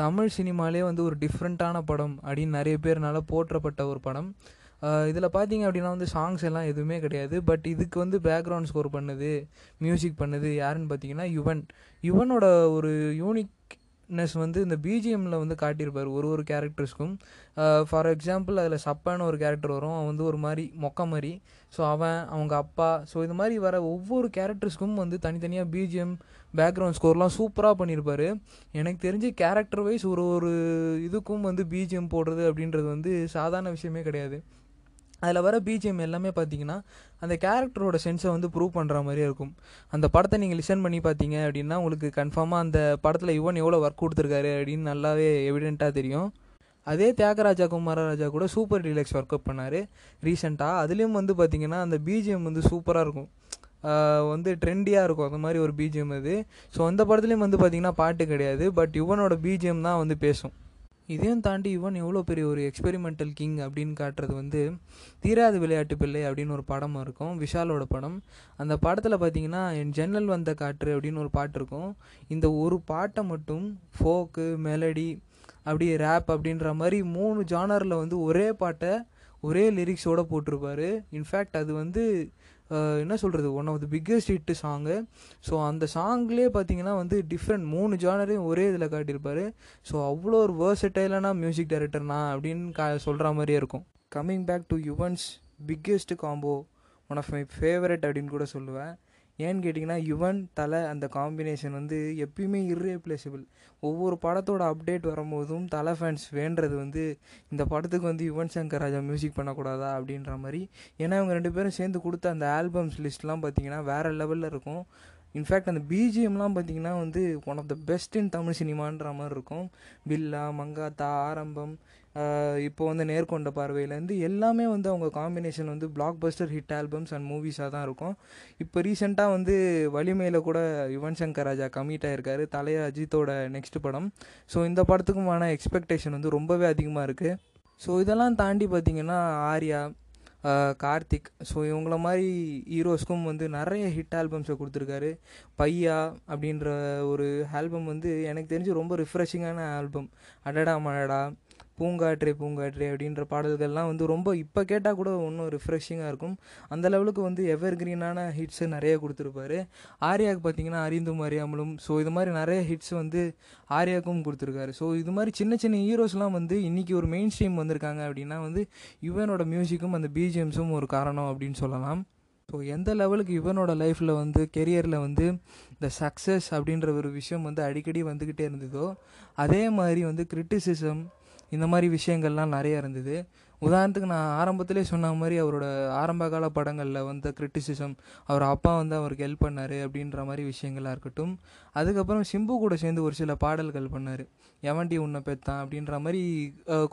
தமிழ் சினிமாலே வந்து ஒரு டிஃப்ரெண்ட்டான படம் அப்படின்னு நிறைய பேர்னால போற்றப்பட்ட ஒரு படம். இதில் பார்த்தீங்க அப்படின்னா வந்து சாங்ஸ் எல்லாம் எதுவுமே கிடையாது. பட் இதுக்கு வந்து பேக்ரவுண்ட் ஸ்கோர் பண்ணுது மியூசிக் பண்ணுது யாருன்னு பார்த்தீங்கன்னா யுவன். யுவனோட ஒரு யூனிக் நெஸ் வந்து இந்த பிஜிஎம்மில் வந்து காட்டியிருப்பார் ஒரு ஒரு கேரக்டர்ஸ்க்கும் ஃபார் எக்ஸாம்பிள் அதில் சப்பான ஒரு கேரக்டர் வரும் அவன் வந்து ஒரு மாதிரி மொக்க மாதிரி. ஸோ அவன் அவங்க அப்பா ஸோ இது மாதிரி வர ஒவ்வொரு கேரக்டர்ஸ்க்கும் வந்து தனித்தனியாக பிஜிஎம் பேக்ரவுண்ட் ஸ்கோர்லாம் சூப்பராக பண்ணியிருப்பார். எனக்கு தெரிஞ்சு கேரக்டர் வைஸ் ஒரு ஒரு இதுக்கும் வந்து பிஜிஎம் போடுறது அப்படின்றது வந்து சாதாரண விஷயமே கிடையாது. அதில் வர பிஜிஎம் எல்லாமே பார்த்தீங்கன்னா அந்த கேரக்டரோட சென்ஸை வந்து ப்ரூவ் பண்ணுற மாதிரியே இருக்கும். அந்த படத்தை நீங்கள் லிசன் பண்ணி பார்த்தீங்க அப்படின்னா உங்களுக்கு கன்ஃபார்மாக அந்த படத்தில் யுவன் எவ்வளோ ஒர்க் கொடுத்துருக்காரு அப்படின்னு நல்லாவே எவிடெண்ட்டாக தெரியும். அதே தியாகராஜா குமாரராஜா கூட சூப்பர் டீலக்ஸ் ஒர்க் அப் பண்ணார் ரீசெண்டாக அதுலேயும் வந்து பார்த்திங்கன்னா அந்த பிஜிஎம் வந்து சூப்பராக இருக்கும். வந்து ட்ரெண்டியாக இருக்கும். அந்த மாதிரி ஒரு பிஜிஎம் அது. ஸோ அந்த படத்துலேயும் வந்து பார்த்திங்கன்னா பாட்டு கிடையாது. பட் யுவனோட பிஜிஎம் தான் வந்து பேசும். இதையும் தாண்டி யுவன் எவ்வளோ பெரிய ஒரு எக்ஸ்பெரிமெண்டல் கிங் அப்படின்னு காட்டுறது வந்து தீராத விளையாட்டு பிள்ளை அப்படின்னு ஒரு படம் இருக்கும் விஷாலோட படம். அந்த படத்தில் பார்த்தீங்கன்னா என் ஜன்னல் வந்த காற்று அப்படின்னு ஒரு பாட்டு இருக்கும். இந்த ஒரு பாட்டை மட்டும் ஃபோக்கு மெலடி அப்படி ரேப் அப்படின்ற மாதிரி மூணு ஜானரில் வந்து ஒரே பாட்டை ஒரே லிரிக்ஸோடு போட்டிருப்பாரு. இன்ஃபேக்ட் அது வந்து என்ன சொல்கிறது one of the biggest hit song so அந்த சாங்லேயே பார்த்தீங்கன்னா வந்து டிஃப்ரெண்ட் மூணு ஜானரையும் ஒரே இதில் காட்டியிருப்பார். ஸோ அவ்வளோ ஒரு வேர்சடைலான மியூசிக் டைரக்டர்னா அப்படின்னு கா சொல்கிற மாதிரியே இருக்கும். Coming back to Yuvan's biggest combo one of my favourite அப்படின்னு கூட சொல்லுவேன். ஏன்னு கேட்டிங்கன்னா யுவன் தலை அந்த காம்பினேஷன் வந்து எப்பயுமே இர்ரீப்ளேசபிள் ஒவ்வொரு படத்தோட அப்டேட் வரும்போதும் தலை ஃபேன்ஸ் வேண்டது வந்து இந்த படத்துக்கு வந்து யுவன் சங்கர் ராஜா மியூசிக் பண்ணக்கூடாதா அப்படின்ற மாதிரி. ஏன்னா இவங்க ரெண்டு பேரும் சேர்ந்து கொடுத்த அந்த ஆல்பம்ஸ் லிஸ்ட்லாம் பார்த்தீங்கன்னா வேறு லெவலில் இருக்கும். இன்ஃபேக்ட் அந்த பிஜிஎம்லாம் பார்த்தீங்கன்னா வந்து one of the best in Tamil சினிமான்ற மாதிரி இருக்கும். பில்லா மங்காத்தா ஆரம்பம் இப்போ வந்து நேர்கொண்ட பார்வையிலேருந்து எல்லாமே வந்து அவங்க காம்பினேஷன் வந்து blockbuster hit albums and மூவிஸாக தான் இருக்கும். இப்போ ரீசெண்டாக வந்து வலிமையில் கூட யுவன் சங்கர் ராஜா கமிட் ஆகிருக்காரு தலைய அஜித்தோட நெக்ஸ்ட் படம். ஸோ இந்த படத்துக்குமான எக்ஸ்பெக்டேஷன் வந்து ரொம்பவே அதிகமாக இருக்குது ஸோ இதெல்லாம் தாண்டி பார்த்தீங்கன்னா ஆர்யா கார்த்திக். ஸோ இவங்கள மாதிரி ஹீரோஸ்க்கும் வந்து நிறைய ஹிட் ஆல்பம்ஸை கொடுத்துருக்காரு. பையா அப்படின்ற ஒரு ஆல்பம் வந்து எனக்கு தெரிஞ்சு ரொம்ப ரிஃப்ரெஷிங்கான ஆல்பம் அடடா மடடா. பூங்காற்றே பூங்காற்றே அப்படின்ற பாடல்கள்லாம் வந்து ரொம்ப இப்போ கேட்டால் கூட இன்னும் ரிஃப்ரெஷிங்காக இருக்கும். அந்த லெவலுக்கு வந்து எவர் கிரீனான ஹிட்ஸு நிறைய கொடுத்துருப்பாரு. ஆர்யாவுக்கு பார்த்தீங்கன்னா அறிந்தும் அறியாமலும் ஸோ இது மாதிரி நிறைய ஹிட்ஸ் வந்து ஆர்யாவுக்கும் கொடுத்துருக்காரு. ஸோ இது மாதிரி சின்ன சின்ன ஹீரோஸ்லாம் வந்து இன்றைக்கி ஒரு மெயின் ஸ்ட்ரீம் வந்திருக்காங்க அப்படின்னா வந்து யுவனோட மியூசிக்கும் அந்த பிஜிஎம்ஸும் ஒரு காரணம் அப்படின்னு சொல்லலாம். ஸோ எந்த லெவலுக்கு இவனோட லைஃப்பில் வந்து கெரியரில் வந்து இந்த சக்ஸஸ் அப்படின்ற ஒரு விஷயம் வந்து அடிக்கடி வந்துக்கிட்டே இருந்ததோ அதே மாதிரி வந்து கிரிட்டிசிசம் இந்த மாதிரி விஷயங்கள்லாம் நிறைய இருந்தது. உதாரணத்துக்கு நான் ஆரம்பத்திலே சொன்ன மாதிரி அவரோட ஆரம்பகால படங்களில் வந்த கிரிட்டிசிசம் அவர் அப்பா வந்து அவருக்கு ஹெல்ப் பண்ணார் அப்படின்ற மாதிரி விஷயங்களாக இருக்கட்டும். அதுக்கப்புறம் சிம்பு கூட சேர்ந்து ஒரு சில பாடல்கள் பண்ணார். எவன்டி உன்னை பெத்தான்? அப்படின்ற மாதிரி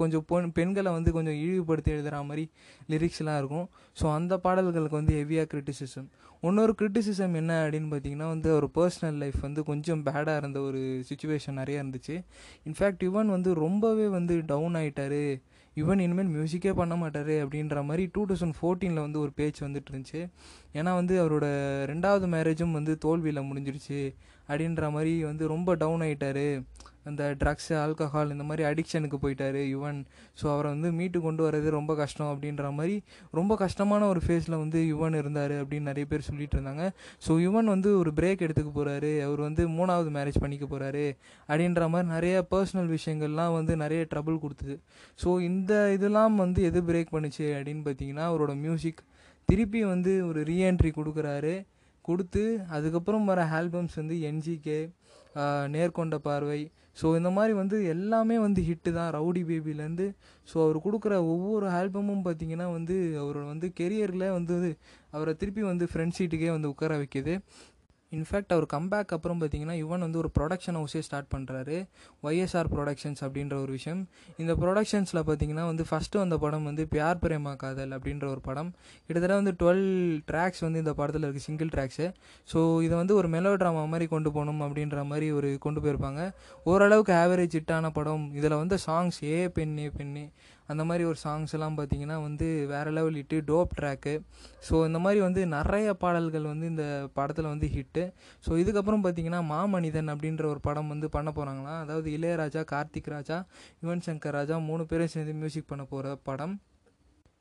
கொஞ்சம் பொன் பெண்களை வந்து கொஞ்சம் இழிவுபடுத்தி எழுதுகிற மாதிரி லிரிக்ஸ்லாம் இருக்கும். ஸோ அந்த பாடல்களுக்கு வந்து ஹெவியாக கிரிட்டிசிசம் இன்னொரு கிரிட்டிசிசம் என்ன அப்படின்னு பார்த்தீங்கன்னா வந்து அவர் பர்சனல் லைஃப் வந்து கொஞ்சம் பேடாக இருந்த ஒரு சுச்சுவேஷன் நிறைய இருந்துச்சு. இன்ஃபேக்ட் யுவன் வந்து ரொம்பவே வந்து டவுன் ஆகிட்டாரு இவன் இனிமேல் மியூசிக்கே பண்ண மாட்டார் அப்படின்ற மாதிரி டூ தௌசண்ட் ஃபோர்டீனில் வந்து ஒரு பேச்சு வந்துட்டு இருந்துச்சு. ஏன்னா வந்து அவரோட ரெண்டாவது மேரேஜும் வந்து தோல்வியில் முடிஞ்சிருச்சு. அப்படின்ற மாதிரி வந்து ரொம்ப டவுன் ஆகிட்டார் அந்த ட்ரக்ஸ் ஆல்கஹால் இந்த மாதிரி அடிக்ஷனுக்கு போயிட்டார் யுவன். ஸோ அவரை வந்து மீட்டு கொண்டு வர்றது ரொம்ப கஷ்டம் அப்படின்ற மாதிரி ரொம்ப கஷ்டமான ஒரு ஃபேஸில் வந்து யுவன் இருந்தார் அப்படின்னு நிறைய பேர் சொல்லிட்டு இருந்தாங்க. ஸோ யுவன் வந்து ஒரு பிரேக் எடுத்துக்க போகிறாரு அவர் வந்து மூணாவது மேரேஜ் பண்ணிக்க போகிறாரு அப்படின்ற மாதிரி நிறைய பர்சனல் விஷயங்கள்லாம் வந்து நிறைய ட்ரபுள் கொடுத்தது. ஸோ இந்த இதெல்லாம் வந்து எது பிரேக் பண்ணுச்சு அப்படின்னு பார்த்தீங்கன்னா அவரோட மியூசிக் திருப்பி வந்து ஒரு ரீஎன்ட்ரி கொடுக்குறாரு. கொடுத்து அதுக்கப்புறம் வர ஆல்பம்ஸ் வந்து என்ஜிகே நேர்கொண்ட பார்வை. ஸோ இந்த மாதிரி வந்து எல்லாமே வந்து ஹிட்டு தான் ரவுடி பேபிலேருந்து ஸோ அவர் கொடுக்குற ஒவ்வொரு ஆல்பமும் பார்த்தீங்கன்னா வந்து அவரோட வந்து கெரியரில் வந்து அவரை திருப்பி வந்து ஃப்ரெண்ட் சீட்டுக்கே வந்து உட்கார வைக்கிது. இன்ஃபேக்ட் அவர் கம்பேக் அப்புறம் பார்த்தீங்கன்னா யுவன் வந்து ஒரு ப்ரொடக்ஷன் ஹவுஸே ஸ்டார்ட் பண்ணுறாரு ஒய்எஸ்ஆர் ப்ரொடக்ஷன்ஸ் அப்படின்ற ஒரு விஷயம். இந்த ப்ரொடக்ஷன்ஸில் பார்த்தீங்கன்னா வந்து ஃபஸ்ட்டு வந்த படம் வந்து பியார் பிரேமா காதல் அப்படின்ற ஒரு படம். கிட்டத்தட்ட வந்து டுவெல் ட்ராக்ஸ் வந்து இந்த படத்தில் இருக்குது சிங்கிள் ட்ராக்ஸு ஸோ இதை வந்து ஒரு மெலோ ட்ராமா மாதிரி கொண்டு போகணும் அப்படின்ற மாதிரி ஒரு கொண்டு போயிருப்பாங்க. ஓரளவுக்கு ஆவரேஜ் ஹிட்டான படம். இதில் வந்து சாங்ஸ் ஏ பெண்ணே பெண்ணே அந்த மாதிரி ஒரு சாங்ஸ் எல்லாம் பார்த்தீங்கன்னா வந்து வேறு level hit dope track so இந்த மாதிரி வந்து நிறைய பாடல்கள் வந்து இந்த படத்தில் வந்து ஹிட்டு ஸோ இதுக்கப்புறம் பார்த்தீங்கன்னா மாமனிதன் அப்படின்ற ஒரு படம் வந்து பண்ண போகிறாங்களாம் அதாவது இளையராஜா கார்த்திக் ராஜா யுவன் சங்கர் ராஜா மூணு பேரும் சேர்ந்து மியூசிக் பண்ண போகிற படம்.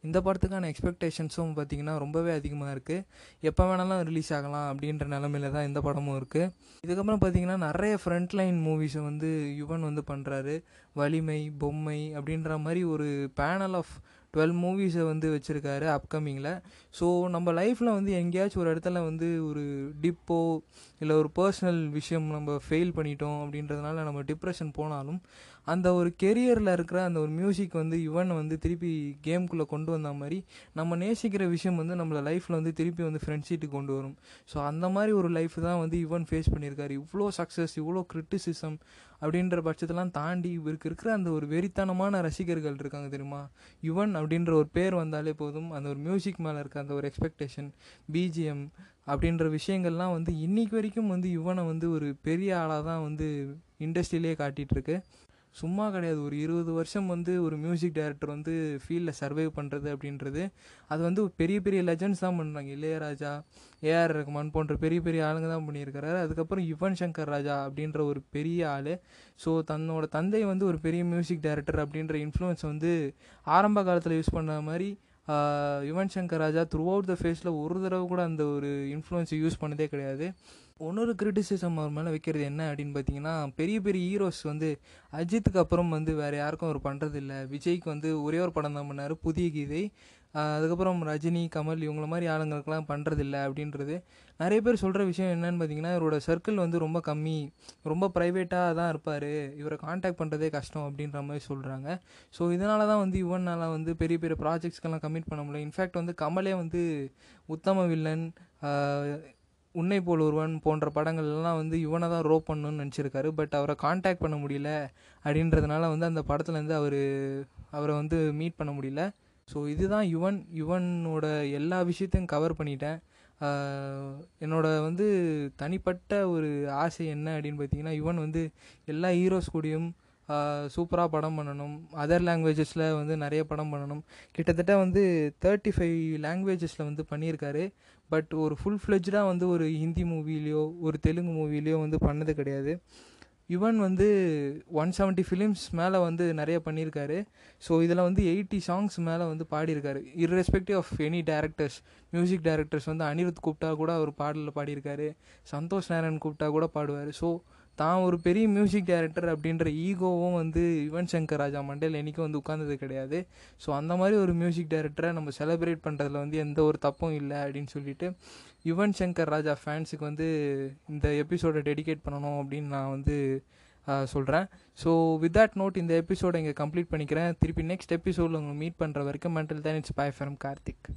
இந்த படத்துக்கான எக்ஸ்பெக்டேஷன்ஸும் பார்த்திங்கன்னா ரொம்பவே அதிகமாக இருக்குது எப்போ வேணாலும் ரிலீஸ் ஆகலாம் அப்படின்ற நிலமையில தான் இந்த படமும் இருக்குது இதுக்கப்புறம் பார்த்திங்கன்னா நிறைய ஃப்ரண்ட் லைன் மூவிஸை வந்து யுவன் வந்து பண்ணுறாரு வலிமை பொம்மை அப்படின்ற மாதிரி ஒரு பேனல் ஆஃப் டுவெல் மூவிஸை வந்து வச்சுருக்காரு அப்கமிங்கில் ஸோ நம்ம லைஃப்பில் வந்து எங்கேயாச்சும் ஒரு இடத்துல வந்து ஒரு டிப்போ இல்லை ஒரு பர்சனல் விஷயம் நம்ம ஃபெயில் பண்ணிட்டோம் அப்படின்றதுனால நம்ம டிப்ரெஷன் போனாலும் அந்த ஒரு கெரியரில் இருக்கிற அந்த ஒரு மியூசிக் வந்து யுவன் வந்து திருப்பி கேம்குள்ளே கொண்டு வந்த மாதிரி நம்ம நேசிக்கிற விஷயம் வந்து நம்மளை லைஃப்பில் வந்து திருப்பி வந்து ஃப்ரெண்ட்ஷிப்புக்கு கொண்டு வரும். ஸோ அந்த மாதிரி ஒரு லைஃப் தான் வந்து யுவன் ஃபேஸ் பண்ணியிருக்காரு. இவ்வளோ சக்ஸஸ் இவ்வளோ கிரிட்டிசிசம் அப்படின்ற பட்சத்தெல்லாம் தாண்டி இவருக்கு இருக்கிற அந்த ஒரு வெறித்தனமான ரசிகர்கள் இருக்காங்க தெரியுமா? யுவன் அப்படின்ற ஒரு பேர் வந்தாலே போதும். அந்த ஒரு மியூசிக் மேலே இருக்க அந்த ஒரு எக்ஸ்பெக்டேஷன் பிஜிஎம் அப்படின்ற விஷயங்கள்லாம் வந்து இன்னைக்கு வரைக்கும் வந்து யுவனை வந்து ஒரு பெரிய ஆளாக தான் வந்து இண்டஸ்ட்ரியிலே காட்டிகிட்ருக்கு சும்மா கிடையாது. ஒரு இருபது வருஷம் வந்து ஒரு மியூசிக் டைரக்டர் வந்து ஃபீல்டில் சர்வைவ் பண்ணுறது அப்படின்றது அது வந்து பெரிய பெரிய லெஜண்ட்ஸ் தான் பண்ணுறாங்க இளையராஜா ஏஆர் ரகுமான் போன்ற பெரிய பெரிய ஆளுங்க தான் பண்ணியிருக்கிறாரு. அதுக்கப்புறம் யுவன் சங்கர் ராஜா அப்படின்ற ஒரு பெரிய ஆள். ஸோ தன்னோட தந்தை வந்து ஒரு பெரிய மியூசிக் டைரக்டர் அப்படின்ற இன்ஃப்ளூயன்ஸ் வந்து ஆரம்ப காலத்தில் யூஸ் பண்ண மாதிரி Yuvan Shankar Raja throughout the ஃபேஸில் ஒரு தடவை கூட அந்த ஒரு இன்ஃப்ளூயன்ஸை யூஸ் பண்ணதே கிடையாது. இன்னொரு கிரிட்டிசிசம் அவர் மேலே வைக்கிறது என்ன அப்படின்னு பார்த்தீங்கன்னா பெரிய பெரிய ஹீரோஸ் வந்து அஜித்துக்கு அப்புறம் வந்து வேறு யாருக்கும் அவர் பண்ணுறதில்ல விஜய்க்கு வந்து ஒரே ஒரு படம் தான் பண்ணார் புதிய கீதை. அதுக்கப்புறம் ரஜினி கமல் இவங்கள மாதிரி ஆளுங்களுக்கெல்லாம் பண்ணுறதில்ல அப்படின்றது. நிறைய பேர் சொல்கிற விஷயம் என்னன்னு பார்த்தீங்கன்னா இவரோட சர்க்கிள் வந்து ரொம்ப கம்மி ரொம்ப ப்ரைவேட்டாக தான் இருப்பார். இவரை காண்டாக்ட் பண்ணுறதே கஷ்டம் அப்படின்ற மாதிரி சொல்கிறாங்க ஸோ இதனால தான் வந்து இவனால் வந்து பெரிய பெரிய ப்ராஜெக்ட்ஸ்க்கெல்லாம் கமிட் பண்ண முடியல. இன்ஃபேக்ட் வந்து கமலே வந்து உத்தம வில்லன் உன்னை போல் ஒருவன் போன்ற படங்கள்லாம் வந்து இவனை தான் ரோ பண்ணணும்னு நினச்சிருக்காரு. பட் அவரை காண்டாக்ட் பண்ண முடியல அப்படின்றதுனால வந்து அந்த படத்துலேருந்து அவர் அவரை வந்து மீட் பண்ண முடியல. ஸோ இதுதான் யுவன் யுவனோட எல்லா விஷயத்தையும் கவர் பண்ணிட்டேன். என்னோட வந்து தனிப்பட்ட ஒரு ஆசை என்ன அப்படின்னு பார்த்தீங்கன்னா யுவன் வந்து எல்லா ஹீரோஸ் கூடயும் சூப்பராக படம் பண்ணணும். அதர் லாங்குவேஜஸில் வந்து நிறைய படம் பண்ணணும். கிட்டத்தட்ட வந்து தேர்ட்டி ஃபைவ் லாங்குவேஜஸில் வந்து பண்ணியிருக்காரு. பட் ஒரு ஃபுல் ஃப்ளெஜ்டாக வந்து ஒரு ஹிந்தி மூவிலேயோ ஒரு தெலுங்கு மூவிலேயோ வந்து பண்ணது கிடையாது. யுவன் வந்து ஒன் செவன்ட்டி ஃபிலிம்ஸ் மேலே வந்து நிறைய பண்ணியிருக்காரு. ஸோ இதில் வந்து எயிட்டி சாங்ஸ் மேலே வந்து பாடியிருக்காரு. Irrespective of any directors music directors வந்து அனிருத் கூப்பிட்டா கூட அவர் பாடலில் பாடியிருக்காரு. சந்தோஷ் நாராயண் கூப்பிட்டா கூட பாடுவார். ஸோ தான் ஒரு பெரிய மியூசிக் டைரக்டர் அப்படின்ற ஈகோவும் வந்து யுவன் சங்கர் ராஜா மண்டேல் என்றைக்கும் வந்து உட்கார்ந்தது கிடையாது. ஸோ அந்த மாதிரி ஒரு மியூசிக் டைரக்டரை நம்ம செலிப்ரேட் பண்ணுறதுல வந்து எந்த ஒரு தப்பும் இல்லை அப்படின்னு சொல்லிட்டு யுவன் சங்கர் ராஜா ஃபேன்ஸுக்கு வந்து இந்த எபிசோடை டெடிகேட் பண்ணணும் அப்படின்னு நான் வந்து சொல்கிறேன் ஸோ வித் தட் நோட் இந்த எபிசோடை இங்கே கம்ப்ளீட் பண்ணிக்கிறேன். திருப்பி நெக்ஸ்ட் எபிசோடில் உங்களை மீட் பண்ணுற வரைக்கும் மென்டல் தான் இட்ஸ் பை ஃப்ரம் கார்த்திக்